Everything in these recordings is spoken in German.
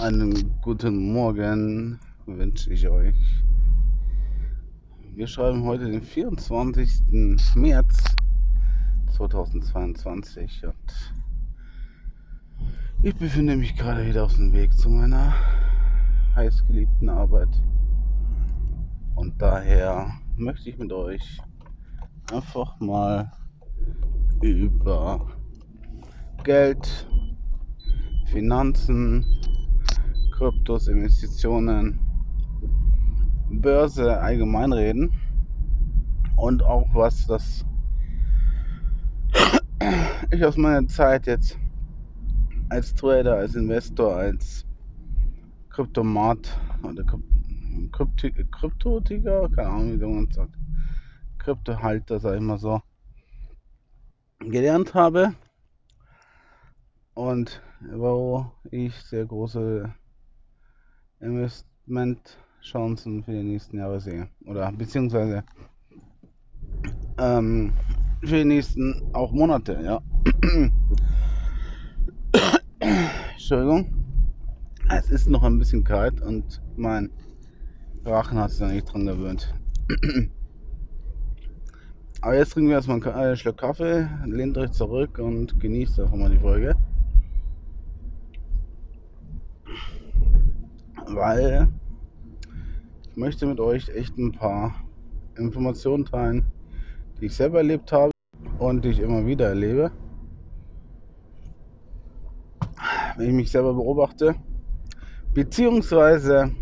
Einen guten Morgen wünsche ich euch. Wir schreiben heute den 24. März 2022 und ich befinde mich gerade wieder auf dem Weg zu meiner heißgeliebten Arbeit. Und daher möchte ich mit euch einfach mal über Geld, Finanzen, Kryptos, Investitionen, Börse allgemein reden und auch was das ich aus meiner Zeit jetzt als Trader, als Investor, als Kryptomat oder Kryptotiger, keine Ahnung, wie man sagt, Kryptohalter, sag ich mal so, gelernt habe und wo ich sehr große Investmentchancen für die nächsten Jahre sehe. Oder beziehungsweise ähm, für die nächsten auch Monate, ja. Entschuldigung. Es ist noch ein bisschen kalt und mein Rachen hat sich noch nicht dran gewöhnt. Aber jetzt trinken wir erstmal einen Schluck Kaffee, lehnt euch zurück und genießt einfach mal die Folge. Weil ich möchte mit euch echt ein paar Informationen teilen, die ich selber erlebt habe und die ich immer wieder erlebe. Wenn ich mich selber beobachte, beziehungsweise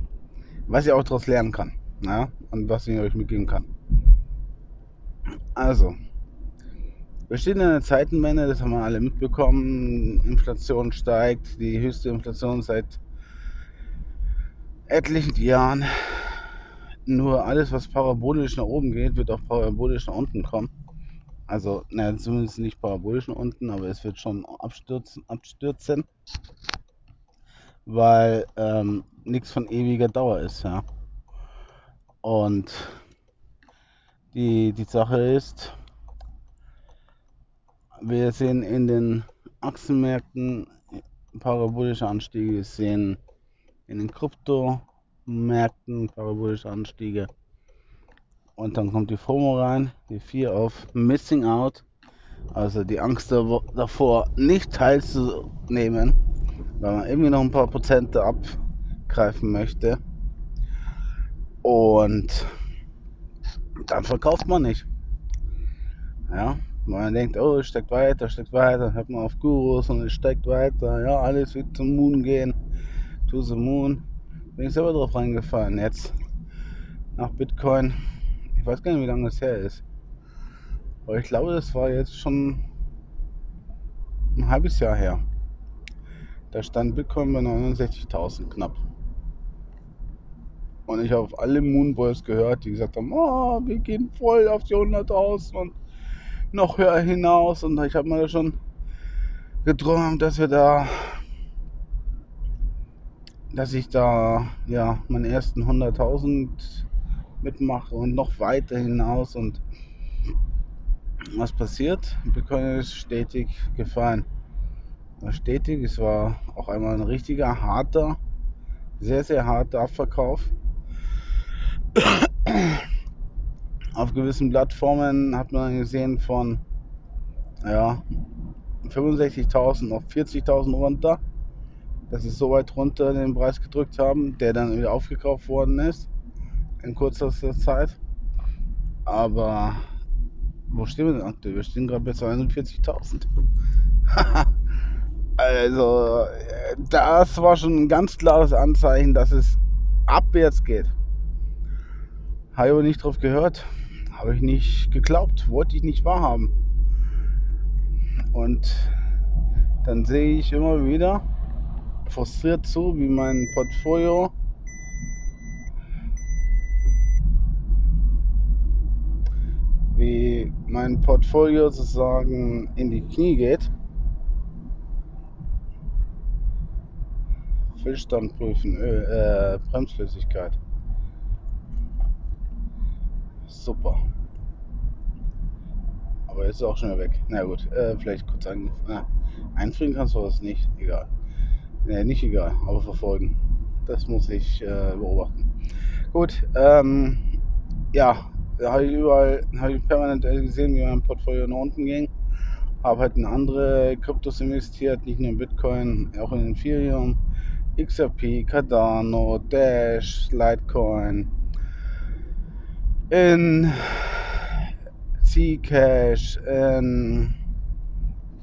was ich auch daraus lernen kann ja, und was ich euch mitgeben kann. Also, wir stehen in einer Zeitenwende, das haben wir alle mitbekommen. Inflation steigt, die höchste Inflation seit etlichen Jahren. Nur alles, was parabolisch nach oben geht, wird auch parabolisch nach unten kommen. Also, naja, zumindest nicht parabolisch nach unten, aber es wird schon abstürzen, abstürzen weil ähm, nichts von ewiger Dauer ist. Ja. Und die, die Sache ist, wir sehen in den Aktienmärkten parabolische Anstiege, wir sehen in den Kryptomärkten parabolische Anstiege. Und dann kommt die FOMO rein, die Fear of Missing Out, also die Angst davor, nicht teilzunehmen, weil man irgendwie noch ein paar Prozente abgreifen möchte. Und dann verkauft man nicht. Ja, man denkt, oh, es steckt weiter, steckt weiter, hört man auf Gurus und es steckt weiter, ja, alles wird zum Moon gehen, to the Moon. Bin ich selber drauf reingefallen jetzt. Nach Bitcoin. Ich weiß gar nicht, wie lange es her ist. Aber ich glaube, das war jetzt schon ein halbes Jahr her. Da stand Bitcoin bei 69.000 knapp. Und ich habe alle Moonboys gehört, die gesagt haben, oh, wir gehen voll auf die 100.000 und noch höher hinaus. Und ich habe mal schon geträumt, dass wir da, dass ich da ja meine ersten 100.000 mitmache und noch weiter hinaus. Und was passiert? Bitcoin ist stetig gefallen. Stetig. Es war auch einmal ein richtiger harter, sehr sehr harter Abverkauf. Auf gewissen Plattformen hat man gesehen von ja, 65.000 auf 40.000 runter. Dass sie so weit runter den Preis gedrückt haben, der dann wieder aufgekauft worden ist in kurzer Zeit. Aber wo stehen wir denn aktuell? Wir stehen gerade bei 240.000. also, das war schon ein ganz klares Anzeichen, dass es abwärts geht. Habe ich nicht drauf gehört. Habe ich nicht geglaubt. Wollte ich nicht wahrhaben. Und dann sehe ich immer wieder frustriert zu, wie mein Portfolio wie mein Portfolio sozusagen in die Knie geht. Füllstand prüfen, Öl, äh, Bremsflüssigkeit. Super. Aber jetzt ist auch schon weg. Na gut, äh, vielleicht kurz ein, äh, einfrieren kannst du das nicht. Egal. Ne, nicht egal, aber verfolgen. Das muss ich äh, beobachten. Gut, ähm, ja, da habe ich überall, habe ich permanent gesehen, wie mein Portfolio nach unten ging. Habe halt in andere Kryptos investiert, nicht nur in Bitcoin, auch in Ethereum, XRP, Cardano, Dash, Litecoin, in Zcash, in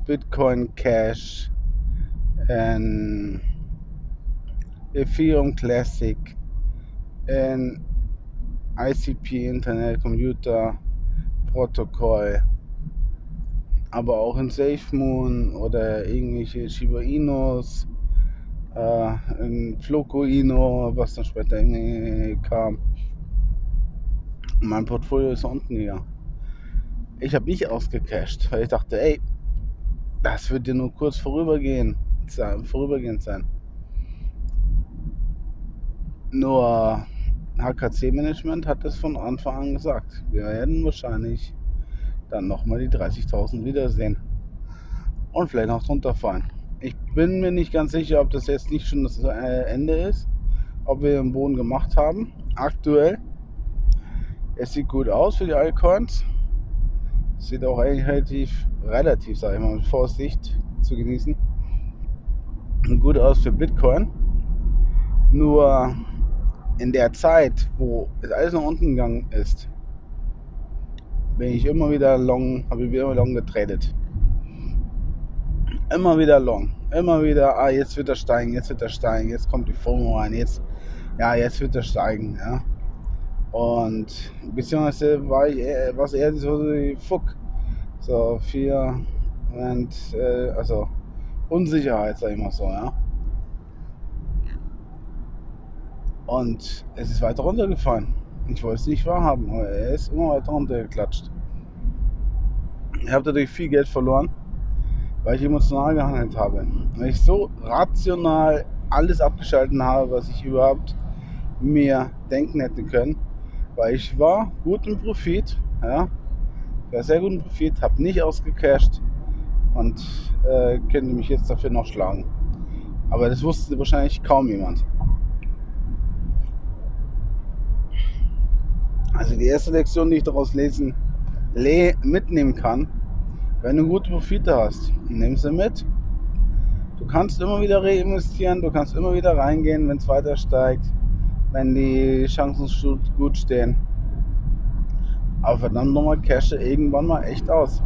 Bitcoin Cash, in Ethereum Classic, in ICP Internet Computer Protokoll, aber auch in SafeMoon oder irgendwelche Shiba Inos, äh, in Floco Ino, was dann später kam. mein Portfolio ist unten gegangen. Ich habe nicht ausgecasht, weil ich dachte, ey, das wird dir nur kurz vorübergehen, vorübergehend sein. Nur HKC-Management hat es von Anfang an gesagt. Wir werden wahrscheinlich dann nochmal die 30.000 wiedersehen. Und vielleicht noch drunter fallen. Ich bin mir nicht ganz sicher, ob das jetzt nicht schon das Ende ist. Ob wir den Boden gemacht haben. Aktuell. Es sieht gut aus für die Altcoins. Sieht auch eigentlich relativ, relativ, sag ich mal, mit Vorsicht zu genießen. Gut aus für Bitcoin. Nur in der Zeit, wo es alles nach unten gegangen ist, bin ich immer wieder long, habe ich wieder long getradet. Immer wieder long. Immer wieder, ah, jetzt wird er steigen, jetzt wird er steigen, jetzt kommt die FOMO rein, jetzt, ja, jetzt wird er steigen, ja. Und beziehungsweise war ich was eher so wie Fuck. So viel und äh, also Unsicherheit, sag ich mal so, ja. Und es ist weiter runtergefallen. Ich wollte es nicht wahrhaben, aber er ist immer weiter runtergeklatscht. Ich habe dadurch viel Geld verloren, weil ich emotional gehandelt habe. Weil ich so rational alles abgeschalten habe, was ich überhaupt mir denken hätte können. Weil ich war gut im Profit, ja, war sehr gut im Profit, habe nicht ausgecasht und äh, könnte mich jetzt dafür noch schlagen. Aber das wusste wahrscheinlich kaum jemand. Also die erste Lektion, die ich daraus lesen, mitnehmen kann, wenn du gute Profite hast, nimm sie mit. Du kannst immer wieder reinvestieren, du kannst immer wieder reingehen, wenn es weiter steigt, wenn die Chancen gut stehen. Aber verdammt nochmal, cashe irgendwann mal echt aus.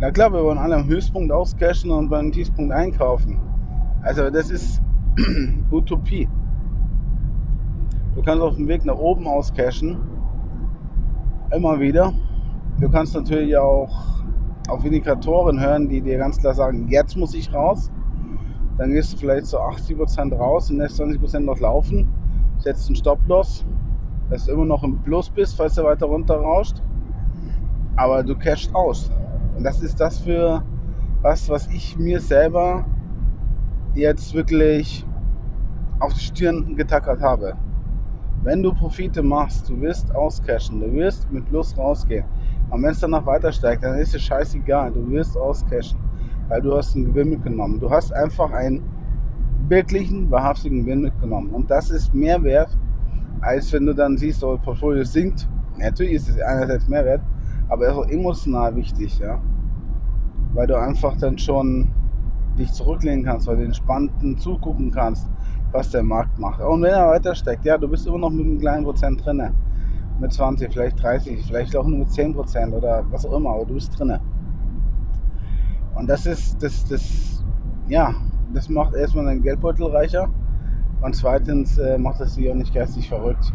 Na klar, wir wollen alle am Höchstpunkt auscashen und beim Tiefpunkt einkaufen. Also das ist Utopie. Du kannst auf dem Weg nach oben auscashen immer wieder. Du kannst natürlich auch auf Indikatoren hören, die dir ganz klar sagen, jetzt muss ich raus. Dann gehst du vielleicht zu 80% raus und lässt 20% noch laufen, setzt einen Stop-Loss, dass du immer noch im Plus bist, falls er weiter runter rauscht. Aber du cashst aus. Und das ist das für was, was ich mir selber jetzt wirklich auf die Stirn getackert habe. Wenn du Profite machst, du wirst auscashen, du wirst mit Plus rausgehen. Und wenn es dann noch weiter steigt, dann ist es scheißegal, du wirst auscashen, weil du hast einen Gewinn mitgenommen. Du hast einfach einen wirklichen, wahrhaftigen Gewinn mitgenommen. Und das ist mehr wert, als wenn du dann siehst, oh, Portfolio sinkt. Natürlich ist es einerseits mehr wert, aber es ist auch emotional wichtig, ja. Weil du einfach dann schon dich zurücklehnen kannst, weil du entspannten zugucken kannst, was der Markt macht. Und wenn er weiter steigt, ja, du bist immer noch mit einem kleinen Prozent drin. Mit 20, vielleicht 30, vielleicht auch nur mit 10 Prozent oder was auch immer, aber du bist drin. Und das ist, das, das, ja, das macht erstmal deinen Geldbeutel reicher und zweitens äh, macht es dich auch nicht geistig verrückt.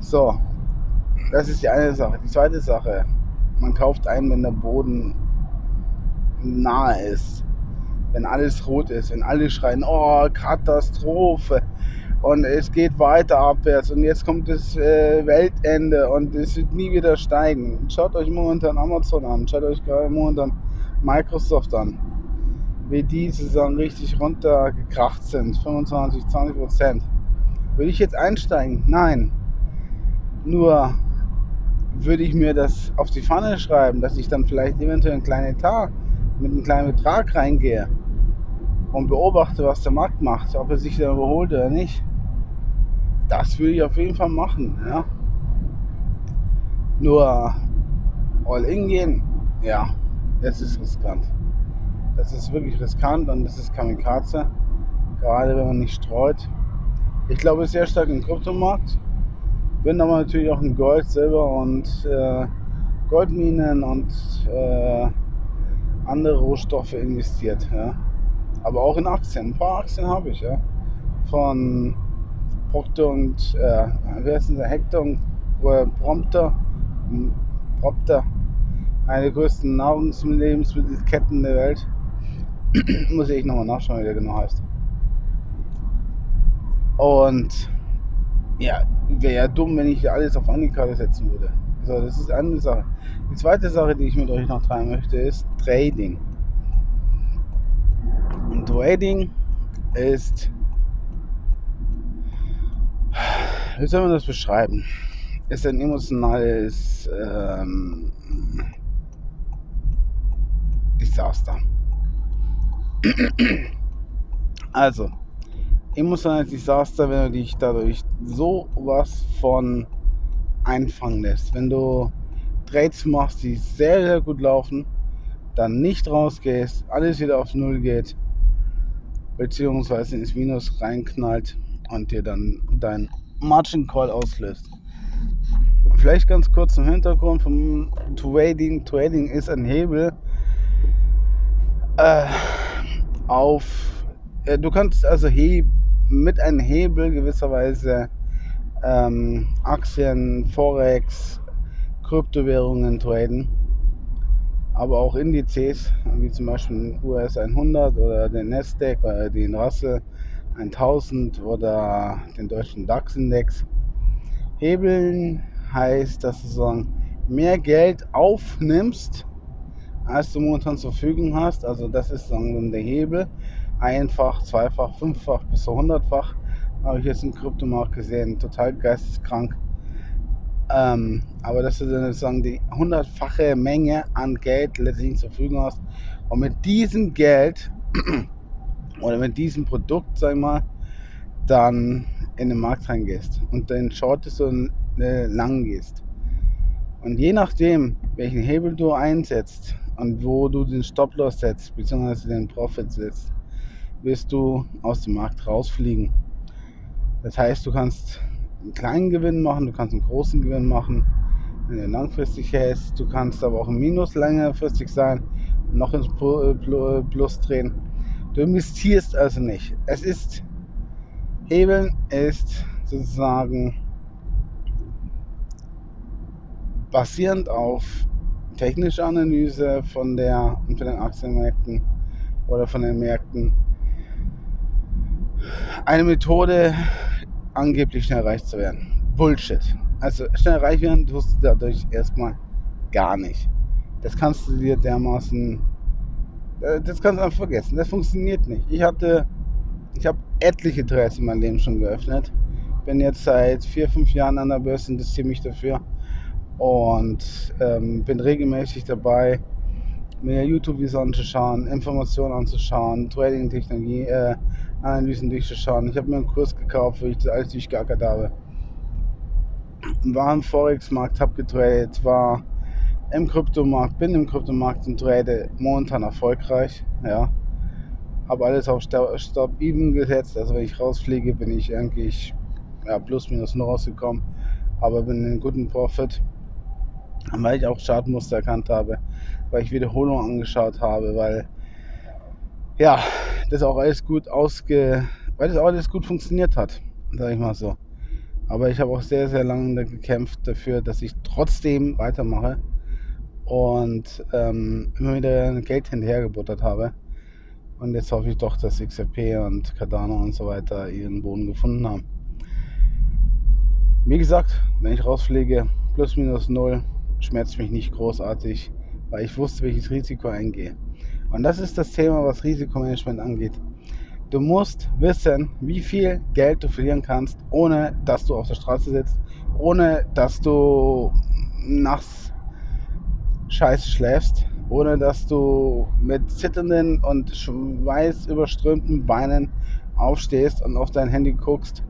So, das ist die eine Sache. Die zweite Sache, man kauft ein, wenn der Boden nahe ist wenn alles rot ist, wenn alle schreien, oh, Katastrophe und es geht weiter abwärts und jetzt kommt das äh, Weltende und es wird nie wieder steigen. Schaut euch momentan Amazon an, schaut euch gerade momentan Microsoft an, wie die sozusagen richtig runtergekracht sind, 25, 20 Prozent. Würde ich jetzt einsteigen? Nein. Nur würde ich mir das auf die Pfanne schreiben, dass ich dann vielleicht eventuell einen kleinen Etat mit einem kleinen Betrag reingehe und beobachte, was der Markt macht, ob er sich da überholt oder nicht. Das würde ich auf jeden Fall machen. Ja. Nur All-In gehen, ja, das ist riskant. Das ist wirklich riskant und das ist Kamikaze, gerade wenn man nicht streut. Ich glaube sehr stark im Kryptomarkt, bin aber natürlich auch in Gold, Silber und äh, Goldminen und äh, andere Rohstoffe investiert. Ja. Aber auch in Aktien. Ein paar Aktien habe ich, ja. Von Procter und äh, wie heißen sie? Hector und äh, Prompter. Prompter. Eine der größten Nahrungslebensmittelketten der Welt. Muss ich nochmal nachschauen, wie der genau heißt. Und ja, wäre ja dumm, wenn ich alles auf eine Karte setzen würde. So, das ist eine Sache. Die zweite Sache, die ich mit euch noch teilen möchte, ist Trading. Und Trading ist, wie soll man das beschreiben? Ist ein emotionales ähm, Desaster. Also, emotionales Desaster, wenn du dich dadurch so was von einfangen lässt. Wenn du Trades machst, die sehr, sehr gut laufen, dann nicht rausgehst, alles wieder auf Null geht, beziehungsweise ins Minus reinknallt und dir dann dein Margin Call auslöst. Vielleicht ganz kurz im Hintergrund vom Trading. Trading ist ein Hebel äh, auf. Äh, du kannst also heb, mit einem Hebel gewisserweise ähm, Aktien, Forex, Kryptowährungen traden, aber auch Indizes, wie zum Beispiel den US 100 oder den Nasdaq oder den Russell 1000 oder den deutschen DAX-Index. Hebeln heißt, dass du sozusagen mehr Geld aufnimmst, als du momentan zur Verfügung hast. Also das ist dann der Hebel. Einfach, zweifach, fünffach bis zu hundertfach habe ich jetzt im Kryptomarkt gesehen. Total geisteskrank. Ähm, aber dass du dann sozusagen die hundertfache Menge an Geld letztendlich zur Verfügung hast und mit diesem Geld oder mit diesem Produkt, sag ich mal, dann in den Markt reingehst und den shortest und äh, lang gehst. Und je nachdem, welchen Hebel du einsetzt und wo du den Stop-Loss setzt, beziehungsweise den Profit setzt, wirst du aus dem Markt rausfliegen. Das heißt, du kannst einen kleinen Gewinn machen, du kannst einen großen Gewinn machen, wenn du langfristig hältst. Du kannst aber auch im Minus längerfristig sein, noch ins Plus drehen. Du investierst also nicht. Es ist Hebeln ist sozusagen basierend auf technischer Analyse von, der, von den Aktienmärkten oder von den Märkten eine Methode, angeblich schnell reich zu werden. Bullshit. Also schnell reich werden tust du dadurch erstmal gar nicht. Das kannst du dir dermaßen, äh, das kannst du einfach vergessen. Das funktioniert nicht. Ich hatte, ich habe etliche Trades in meinem Leben schon geöffnet. Bin jetzt seit vier, fünf Jahren an der Börse, interessiere mich dafür und ähm, bin regelmäßig dabei, mir YouTube-Videos anzuschauen, Informationen anzuschauen, Trading-Technologie, äh, Analysen durchzuschauen. Ich habe mir einen Kurs gekauft, wo ich das alles durchgeackert habe. War im Forex-Markt, habe getradet, war im Kryptomarkt, bin im Kryptomarkt und trade momentan erfolgreich. Ja. Habe alles auf Stop Even gesetzt, also wenn ich rausfliege, bin ich eigentlich ja, plus minus nur rausgekommen, aber bin in guten Profit weil ich auch Chartmuster erkannt habe, weil ich Wiederholungen angeschaut habe, weil ja, das auch alles gut ausge, weil das auch alles gut funktioniert hat, sage ich mal so. Aber ich habe auch sehr, sehr lange gekämpft dafür, dass ich trotzdem weitermache und ähm, immer wieder Geld hinterhergebuttert habe. Und jetzt hoffe ich doch, dass XRP und Cardano und so weiter ihren Boden gefunden haben. Wie gesagt, wenn ich rausfliege, plus minus null, schmerzt mich nicht großartig, weil ich wusste, welches Risiko eingehe. Und das ist das Thema, was Risikomanagement angeht. Du musst wissen, wie viel Geld du verlieren kannst, ohne dass du auf der Straße sitzt, ohne dass du nachts scheiße schläfst ohne dass du mit zitternden und schweißüberströmten Beinen aufstehst und auf dein Handy guckst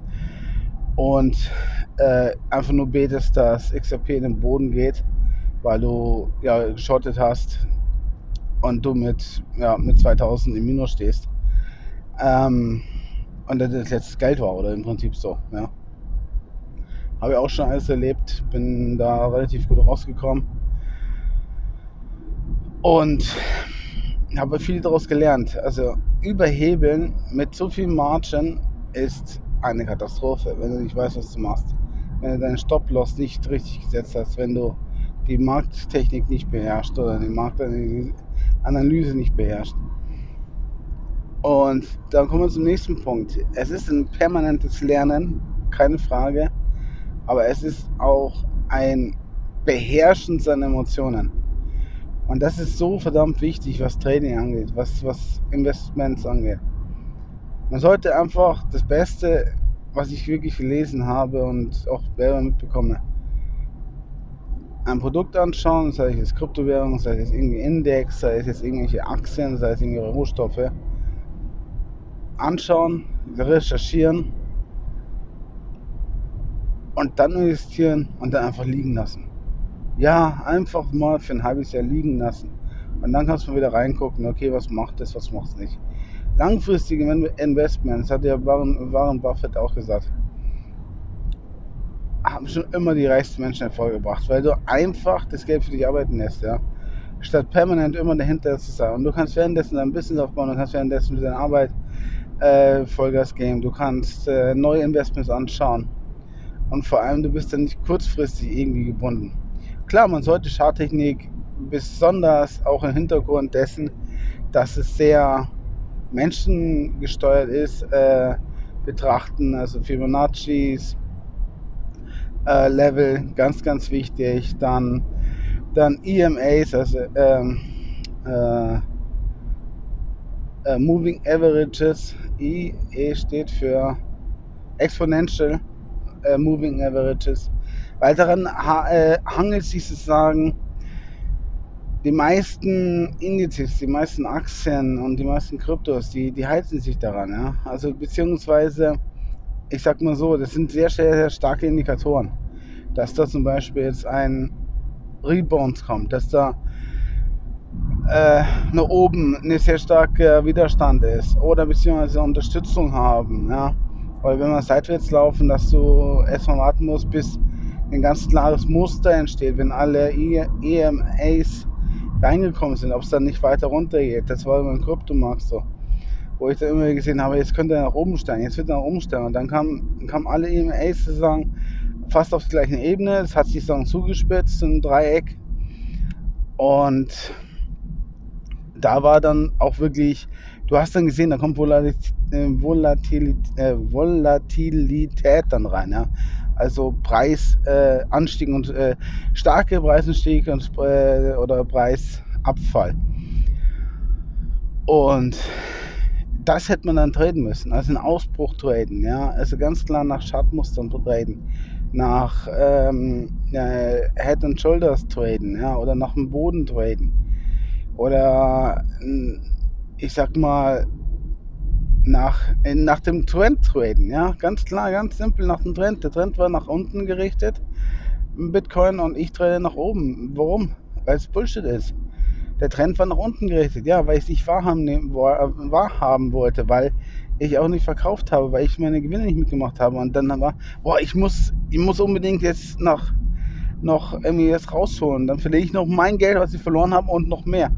und äh, einfach nur betest, dass XRP in den Boden geht, weil du ja geschottet hast und du mit, ja, mit 2000 im Minus stehst. Ähm, und das letztes Geld war, oder im Prinzip so, ja. Habe ich auch schon alles erlebt, bin da relativ gut rausgekommen. Und habe viel daraus gelernt. Also überhebeln mit so viel Margin ist eine Katastrophe, wenn du nicht weißt, was du machst. Wenn du deinen Stop-Loss nicht richtig gesetzt hast, wenn du die Markttechnik nicht beherrschst oder die Marktanalyse nicht beherrschst. Und dann kommen wir zum nächsten Punkt. Es ist ein permanentes Lernen, keine Frage, aber es ist auch ein Beherrschen seiner Emotionen. Und das ist so verdammt wichtig, was Trading angeht, was, was Investments angeht. Man sollte einfach das Beste, was ich wirklich gelesen habe und auch selber mitbekomme, ein Produkt anschauen, sei es Kryptowährung, sei es irgendwie Index, sei es jetzt irgendwelche Aktien, sei es irgendwelche Rohstoffe, anschauen, recherchieren und dann investieren und dann einfach liegen lassen. Ja, einfach mal für ein halbes Jahr liegen lassen. Und dann kannst du wieder reingucken, okay, was macht es, was macht es nicht. Langfristige Investments, hat ja Warren, Warren Buffett auch gesagt, haben schon immer die reichsten Menschen hervorgebracht, weil du einfach das Geld für dich arbeiten lässt, ja. Statt permanent immer dahinter zu sein. Und du kannst währenddessen dein Business aufbauen, du kannst währenddessen mit deiner Arbeit äh, Vollgas geben, du kannst äh, neue Investments anschauen. Und vor allem, du bist dann nicht kurzfristig irgendwie gebunden. Klar, man sollte Charttechnik besonders auch im Hintergrund dessen, dass es sehr menschengesteuert ist, äh, betrachten. Also Fibonacci's äh, Level, ganz, ganz wichtig. Dann, dann EMAs, also ähm, äh, äh, Moving Averages. IE steht für Exponential äh, Moving Averages. Weil daran äh, hangelt sich sozusagen die meisten Indizes, die meisten Aktien und die meisten Kryptos, die, die halten sich daran. Ja? Also beziehungsweise, ich sag mal so, das sind sehr, sehr, sehr starke Indikatoren, dass da zum Beispiel jetzt ein Rebound kommt, dass da äh, nach oben ein sehr starker Widerstand ist oder beziehungsweise Unterstützung haben. Ja? Weil wenn wir seitwärts laufen, dass du erstmal warten musst, bis ein ganz klares Muster entsteht, wenn alle EMAs reingekommen sind, ob es dann nicht weiter runter geht. Das war beim Kryptomarkt so. Wo ich dann immer gesehen habe, jetzt könnte er nach oben steigen, jetzt wird er nach oben steigen. Und dann kamen kam alle EMAs sozusagen fast auf die gleiche Ebene. Es hat sich sozusagen zugespitzt, ein Dreieck. Und da war dann auch wirklich, du hast dann gesehen, da kommt Volatilität, Volatilität, äh, Volatilität dann rein. Ja? Also Preisanstieg äh, und äh, starke Preisanstieg und, äh, oder Preisabfall. Und das hätte man dann traden müssen, also einen Ausbruch traden, ja, also ganz klar nach Chartmustern traden, nach ähm, äh, Head and Shoulders traden, ja, oder nach dem Boden traden oder ich sag mal nach, nach dem Trend traden, ja, ganz klar, ganz simpel nach dem Trend. Der Trend war nach unten gerichtet, Bitcoin und ich trade nach oben. Warum? Weil es Bullshit ist. Der Trend war nach unten gerichtet, ja, weil ich es nicht wahrhaben, wahrhaben wollte, weil ich auch nicht verkauft habe, weil ich meine Gewinne nicht mitgemacht habe. Und dann war, boah, ich muss, ich muss unbedingt jetzt nach, noch irgendwie jetzt rausholen. Dann verliere ich noch mein Geld, was ich verloren habe und noch mehr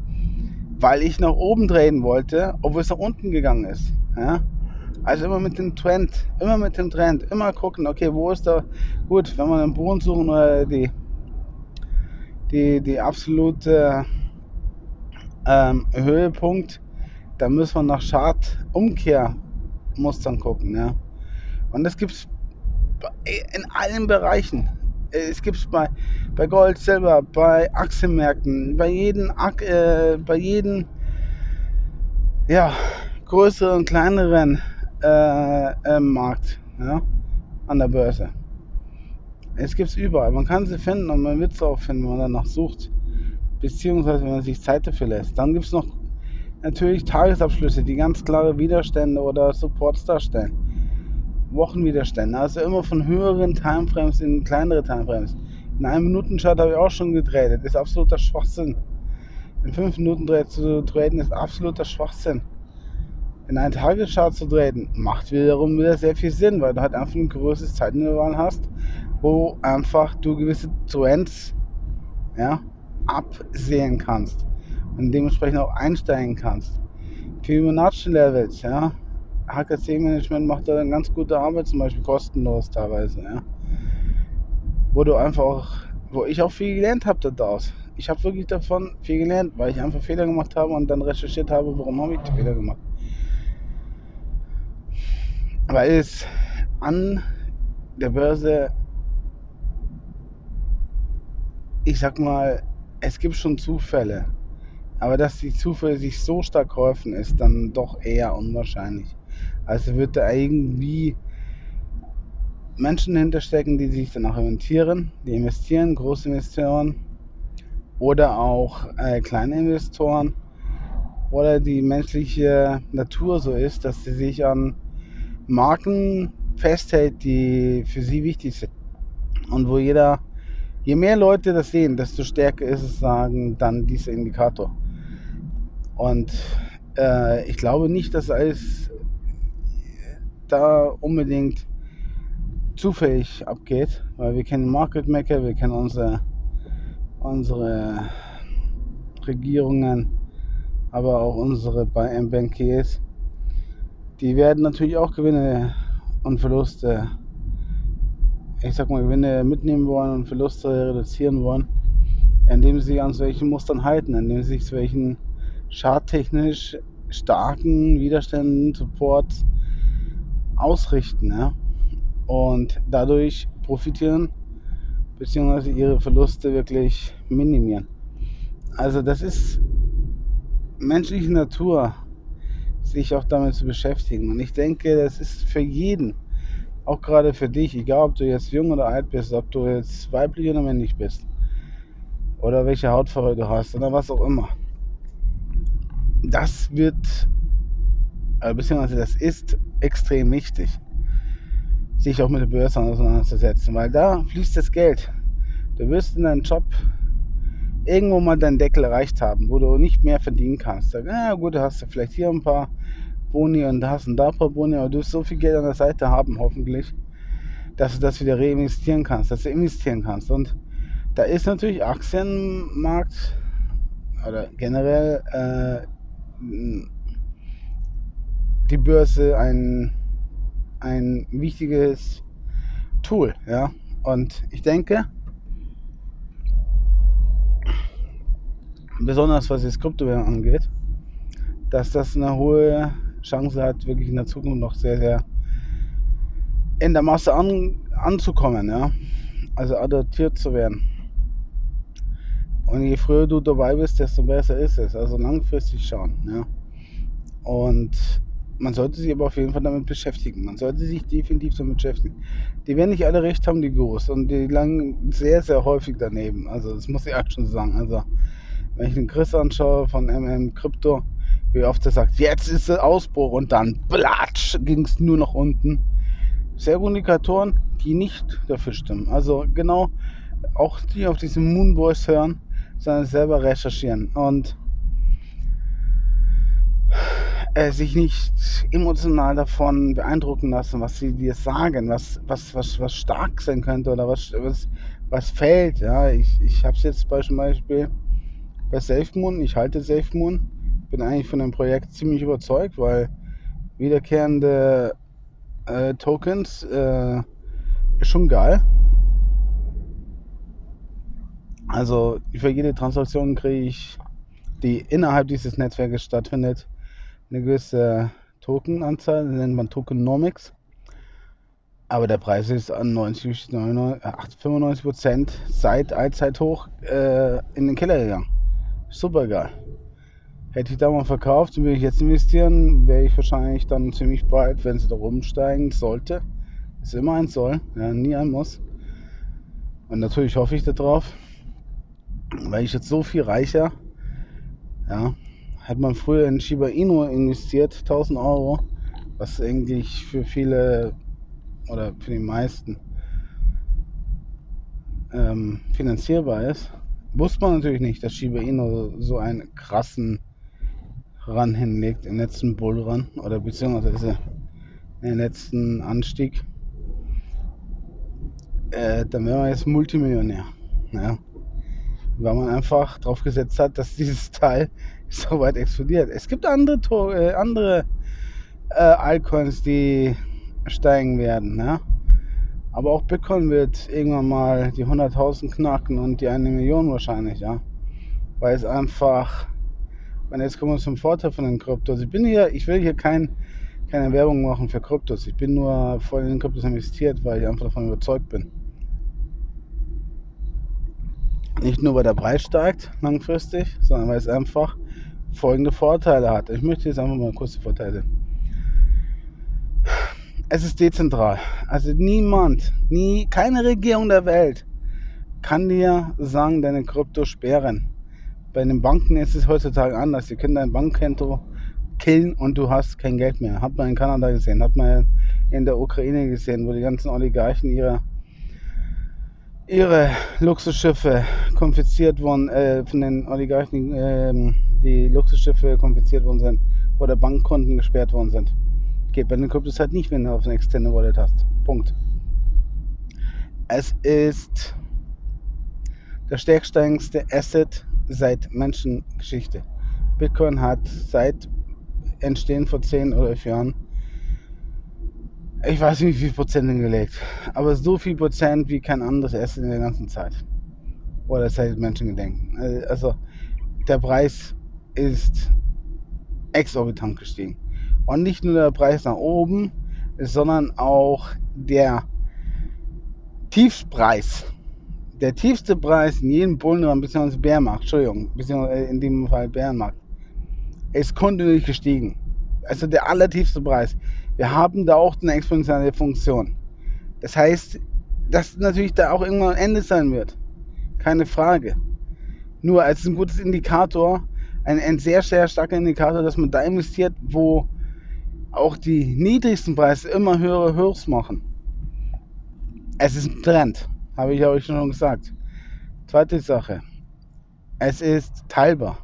weil ich nach oben drehen wollte, obwohl es nach unten gegangen ist. Ja? Also immer mit dem Trend, immer mit dem Trend, immer gucken, okay, wo ist da, gut, wenn wir den Boden suchen oder die, die, die absolute ähm, Höhepunkt, dann müssen wir nach Chart-Umkehrmustern gucken. Ja? Und das gibt es in allen Bereichen. Es gibt es bei, bei Gold, Silber, bei Aktienmärkten, bei jedem, äh, bei jedem ja, größeren, kleineren äh, äh, Markt ja, an der Börse. Es gibt es überall. Man kann sie finden und man wird sie auch finden, wenn man danach sucht. Beziehungsweise wenn man sich Zeit dafür lässt. Dann gibt es noch natürlich Tagesabschlüsse, die ganz klare Widerstände oder Supports darstellen. Wochenwiderstände, also immer von höheren Timeframes in kleinere Timeframes. In einem Minuten-Chart habe ich auch schon. Das ist absoluter Schwachsinn. In 5 Minuten zu traden ist absoluter Schwachsinn. In einen Tageschart zu traden macht wiederum wieder sehr viel Sinn, weil du halt einfach ein größeres Zeitintervall hast, wo einfach du gewisse Trends ja, absehen kannst und dementsprechend auch einsteigen kannst. Fibonacci-Levels, ja, HKC-Management macht da eine ganz gute Arbeit, zum Beispiel kostenlos teilweise, ja. Wo du einfach wo ich auch viel gelernt habe daraus. Ich habe wirklich davon viel gelernt, weil ich einfach Fehler gemacht habe und dann recherchiert habe, warum habe ich die Fehler gemacht. Weil es an der Börse, ich sag mal, es gibt schon Zufälle. Aber dass die Zufälle sich so stark häufen, ist dann doch eher unwahrscheinlich. Also wird da irgendwie Menschen hinterstecken, die sich danach orientieren, die investieren, Großinvestoren oder auch äh, kleine Investoren oder die menschliche Natur so ist, dass sie sich an Marken festhält, die für sie wichtig sind. Und wo jeder, je mehr Leute das sehen, desto stärker ist es, sagen dann dieser Indikator. Und äh, ich glaube nicht, dass alles da unbedingt zufällig abgeht, weil wir kennen Market Maker, wir kennen unsere, unsere Regierungen, aber auch unsere Bankiers. Die werden natürlich auch Gewinne und Verluste, ich sag mal Gewinne mitnehmen wollen und Verluste reduzieren wollen, indem sie an solchen Mustern halten, indem sie sich solchen schadtechnisch starken Widerständen, Supports ausrichten. Ja? und dadurch profitieren bzw. ihre Verluste wirklich minimieren. Also das ist menschliche Natur, sich auch damit zu beschäftigen. Und ich denke, das ist für jeden, auch gerade für dich, egal ob du jetzt jung oder alt bist, ob du jetzt weiblich oder männlich bist, oder welche Hautfarbe du hast oder was auch immer. Das wird, äh, beziehungsweise das ist extrem wichtig sich auch mit der Börse auseinanderzusetzen, weil da fließt das Geld. Du wirst in deinem Job irgendwo mal deinen Deckel erreicht haben, wo du nicht mehr verdienen kannst. Sag, ja gut, du hast vielleicht hier ein paar Boni und hast ein da ein paar Boni, aber du wirst so viel Geld an der Seite haben, hoffentlich, dass du das wieder reinvestieren kannst, dass du investieren kannst. Und da ist natürlich Aktienmarkt oder generell äh, die Börse ein, ein wichtiges Tool, ja. Und ich denke, besonders was das Kryptowährung angeht, dass das eine hohe Chance hat, wirklich in der Zukunft noch sehr, sehr in der Masse an, anzukommen, ja. Also adaptiert zu werden. Und je früher du dabei bist, desto besser ist es. Also langfristig schauen, ja. Und man sollte sich aber auf jeden Fall damit beschäftigen. Man sollte sich definitiv damit beschäftigen. Die werden nicht alle recht haben, die Gurus. Und die langen sehr, sehr häufig daneben. Also das muss ich auch schon sagen. Also wenn ich den Chris anschaue von MM Crypto, wie oft er sagt, jetzt ist der Ausbruch und dann platsch ging es nur nach unten. Sehr Indikatoren, die nicht dafür stimmen. Also genau, auch die auf diese Moonboys hören, sondern selber recherchieren. Und äh, sich nicht emotional davon beeindrucken lassen, was sie dir sagen, was, was, was, was stark sein könnte oder was, was, was fällt. Ja, ich, ich habe es jetzt zum Beispiel bei SafeMoon, ich halte SafeMoon, bin eigentlich von dem Projekt ziemlich überzeugt, weil wiederkehrende äh, Tokens äh, ist schon geil. Also für jede Transaktion kriege ich, die innerhalb dieses Netzwerkes stattfindet, eine gewisse Tokenanzahl, nennt man Tokenomics. Aber der Preis ist an 90, 99, 95 Prozent seit Allzeithoch äh, in den Keller gegangen. Super geil. Hätte ich da mal verkauft und würde ich jetzt investieren, wäre ich wahrscheinlich dann ziemlich bald, wenn es da rumsteigen sollte. Ist immer ein Soll, ja, nie ein Muss. Und natürlich hoffe ich darauf. weil ich jetzt so viel reicher, ja, hat man früher in Shiba Inu investiert, 1000 Euro, was eigentlich für viele oder für die meisten ähm, finanzierbar ist, wusste man natürlich nicht, dass Shiba Inu so einen krassen Run hinlegt im letzten Bullrun oder beziehungsweise im letzten Anstieg. Äh, dann wäre man jetzt Multimillionär. Ja. Weil man einfach drauf gesetzt hat, dass dieses Teil so weit explodiert. Es gibt andere, Tor äh, andere äh, Altcoins, die steigen werden. Ja? Aber auch Bitcoin wird irgendwann mal die 100.000 knacken und die eine Million wahrscheinlich, ja. Weil es einfach, und jetzt kommen wir zum Vorteil von den Kryptos. Ich bin hier, ich will hier kein, keine Werbung machen für Kryptos. Ich bin nur voll in den Kryptos investiert, weil ich einfach davon überzeugt bin. Nicht nur, weil der Preis steigt langfristig, sondern weil es einfach folgende Vorteile hat. Ich möchte jetzt einfach mal kurz die Vorteile. Es ist dezentral. Also niemand, nie, keine Regierung der Welt kann dir sagen, deine Krypto sperren. Bei den Banken ist es heutzutage anders. Sie können dein Bankkonto killen und du hast kein Geld mehr. Hat man in Kanada gesehen, hat man in der Ukraine gesehen, wo die ganzen Oligarchen ihre ihre Luxusschiffe konfisziert wurden, äh, von den Oligarchen, äh, die Luxusschiffe konfisziert worden sind oder Bankkonten gesperrt worden sind. Geht bei den Kryptos halt nicht, wenn du auf eine externe Wallet hast. Punkt. Es ist der stärkste Asset seit Menschengeschichte. Bitcoin hat seit Entstehen vor 10 oder 11 Jahren, ich weiß nicht wie viel Prozent hingelegt, aber so viel Prozent wie kein anderes Asset in der ganzen Zeit oder seit Menschengedenken. Also der Preis ist exorbitant gestiegen. Und nicht nur der Preis nach oben, sondern auch der Tiefpreis. Der tiefste Preis in jedem Bullenrun bzw. Bärenmarkt, Entschuldigung, beziehungsweise in dem Fall Bärenmarkt, ist kontinuierlich gestiegen. Also der allertiefste Preis. Wir haben da auch eine exponentielle Funktion. Das heißt, dass natürlich da auch irgendwann ein Ende sein wird. Keine Frage. Nur als ein gutes Indikator, ein, ein sehr, sehr starker Indikator, dass man da investiert, wo auch die niedrigsten Preise immer höhere Höchst machen. Es ist ein Trend, habe ich euch schon gesagt. Zweite Sache, es ist teilbar.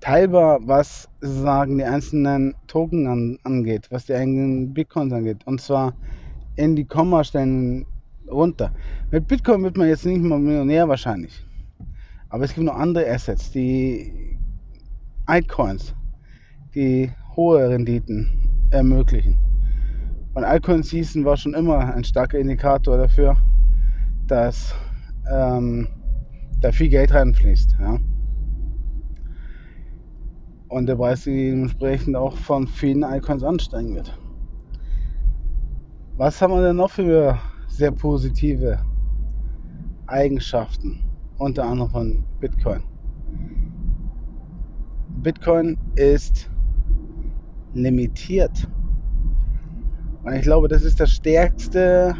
Teilbar, was sozusagen die einzelnen Token an, angeht, was die eigenen Bitcoins angeht. Und zwar in die Kommastellen runter. Mit Bitcoin wird man jetzt nicht mal Millionär wahrscheinlich. Aber es gibt noch andere Assets, die Altcoins, die hohe Renditen ermöglichen. Und Altcoin Season war schon immer ein starker Indikator dafür, dass ähm, da viel Geld reinfließt. Ja? Und der Preis dementsprechend auch von vielen Icons ansteigen wird. Was haben wir denn noch für sehr positive Eigenschaften, unter anderem von Bitcoin? Bitcoin ist limitiert. Und ich glaube, das ist das stärkste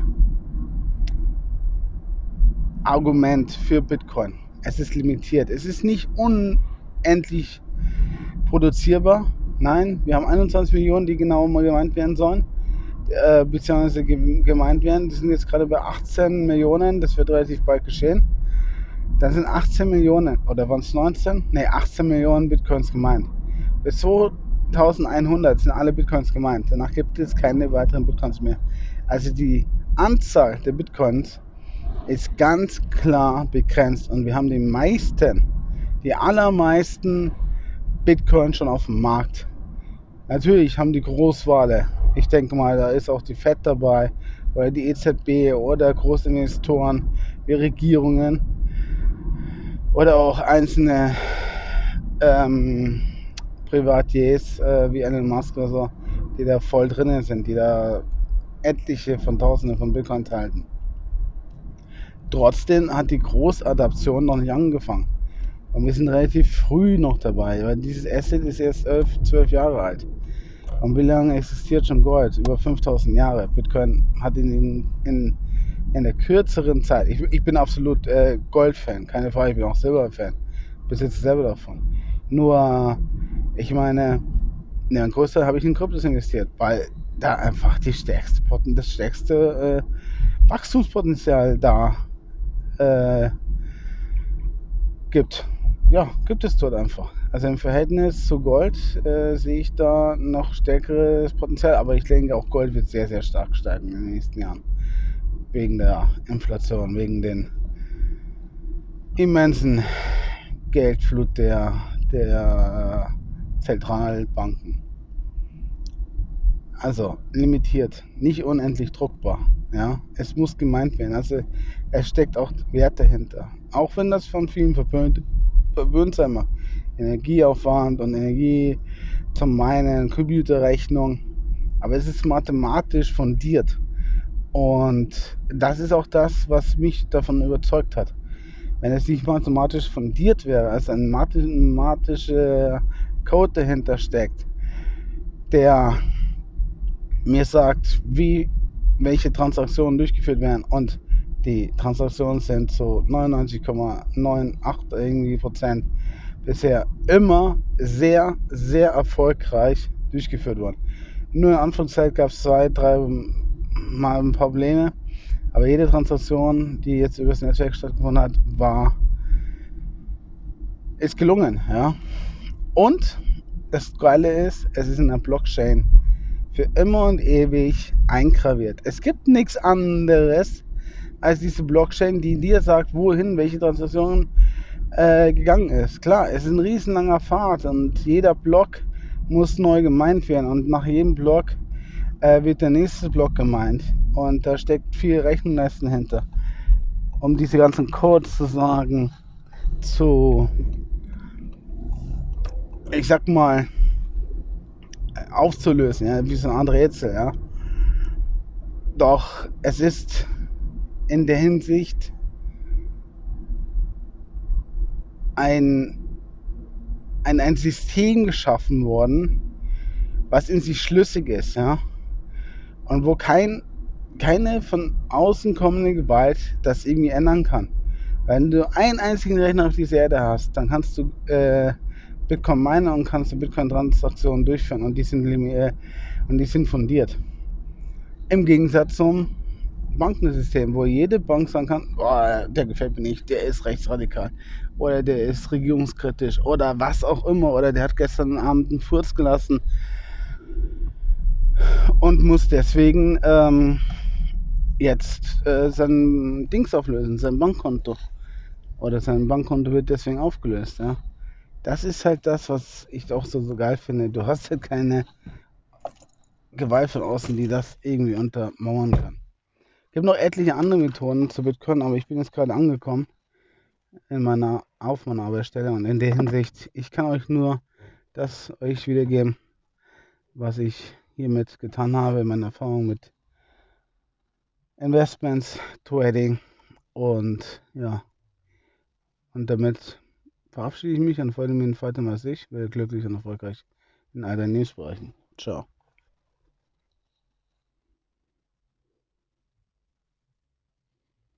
Argument für Bitcoin. Es ist limitiert. Es ist nicht unendlich produzierbar. Nein, wir haben 21 Millionen, die genau mal gemeint werden sollen, äh, beziehungsweise gemeint werden. Die sind jetzt gerade bei 18 Millionen. Das wird relativ bald geschehen. Da sind 18 Millionen, oder waren es 19? Ne, 18 Millionen Bitcoins gemeint. Bis 2100 sind alle Bitcoins gemeint. Danach gibt es keine weiteren Bitcoins mehr. Also die Anzahl der Bitcoins ist ganz klar begrenzt und wir haben die meisten, die allermeisten Bitcoin schon auf dem Markt. Natürlich haben die Großwale, ich denke mal, da ist auch die FED dabei oder die EZB oder Großinvestoren wie Regierungen oder auch einzelne ähm, Privatiers äh, wie Elon Musk oder so, die da voll drinnen sind, die da etliche von Tausenden von Bitcoin halten. Trotzdem hat die Großadaption noch nicht angefangen. Und wir sind relativ früh noch dabei, weil dieses Asset ist erst 11, 12 Jahre alt. Und wie lange existiert schon Gold? Über 5000 Jahre. Bitcoin hat in, in in der kürzeren Zeit, ich, ich bin absolut äh, Gold-Fan, keine Frage, ich bin auch Silber-Fan, besitze selber davon. Nur, ich meine, ja, ein größer habe ich in Kryptos investiert, weil da einfach die stärkste, das stärkste äh, Wachstumspotenzial da äh, gibt. Ja, gibt es dort einfach. Also im Verhältnis zu Gold äh, sehe ich da noch stärkeres Potenzial, aber ich denke auch Gold wird sehr, sehr stark steigen in den nächsten Jahren. Wegen der Inflation, wegen den immensen Geldflut der, der Zentralbanken. Also limitiert, nicht unendlich druckbar. Ja, es muss gemeint werden. Also es steckt auch Wert dahinter. Auch wenn das von vielen verpönt, verwöhnt sein mag. Energieaufwand und Energie zum meinen, Computerrechnung. Aber es ist mathematisch fundiert. Und das ist auch das, was mich davon überzeugt hat. Wenn es nicht mathematisch fundiert wäre, also ein mathematischer Code dahinter steckt, der mir sagt, wie welche Transaktionen durchgeführt werden und die Transaktionen sind zu 99,98 irgendwie Prozent bisher immer sehr, sehr erfolgreich durchgeführt worden. Nur in Anfangszeit gab es zwei, drei Mal Probleme, aber jede Transaktion, die jetzt über das Netzwerk stattgefunden hat, war ist gelungen, ja. Und das Geile ist, es ist in der Blockchain für immer und ewig eingraviert. Es gibt nichts anderes als diese Blockchain, die dir sagt, wohin welche Transaktion äh, gegangen ist. Klar, es ist ein riesenlanger Pfad und jeder Block muss neu gemeint werden und nach jedem Block äh, wird der nächste Block gemeint und da steckt viel Rechenleistung hinter, um diese ganzen Codes zu sagen, zu, ich sag mal, aufzulösen, ja, wie so ein anderes Rätsel, ja. Doch es ist in der Hinsicht ein, ein, ein System geschaffen worden, was in sich schlüssig ist, ja. Und wo kein, keine von außen kommende Gewalt das irgendwie ändern kann. Wenn du einen einzigen Rechner auf dieser Erde hast, dann kannst du äh, Bitcoin meinen und kannst du Bitcoin-Transaktionen durchführen und die sind, äh, und die sind fundiert. Im Gegensatz zum Bankensystem, wo jede Bank sagen kann, oh, der gefällt mir nicht, der ist rechtsradikal oder der ist regierungskritisch oder was auch immer oder der hat gestern Abend einen Furz gelassen und muss deswegen ähm, jetzt äh, sein Dings auflösen, sein Bankkonto oder sein Bankkonto wird deswegen aufgelöst. Ja. Das ist halt das, was ich auch so, so geil finde. Du hast halt keine Gewalt von außen, die das irgendwie untermauern kann. Es gibt noch etliche andere Methoden zu Bitcoin, aber ich bin jetzt gerade angekommen in meiner Aufnahmestelle und in der Hinsicht, ich kann euch nur das euch wiedergeben, was ich hiermit getan habe, meine Erfahrung mit Investments, Trading und ja, und damit verabschiede ich mich und freue mich in weiter als ich, werde glücklich und erfolgreich in all deinen Lebensbereichen. Ciao.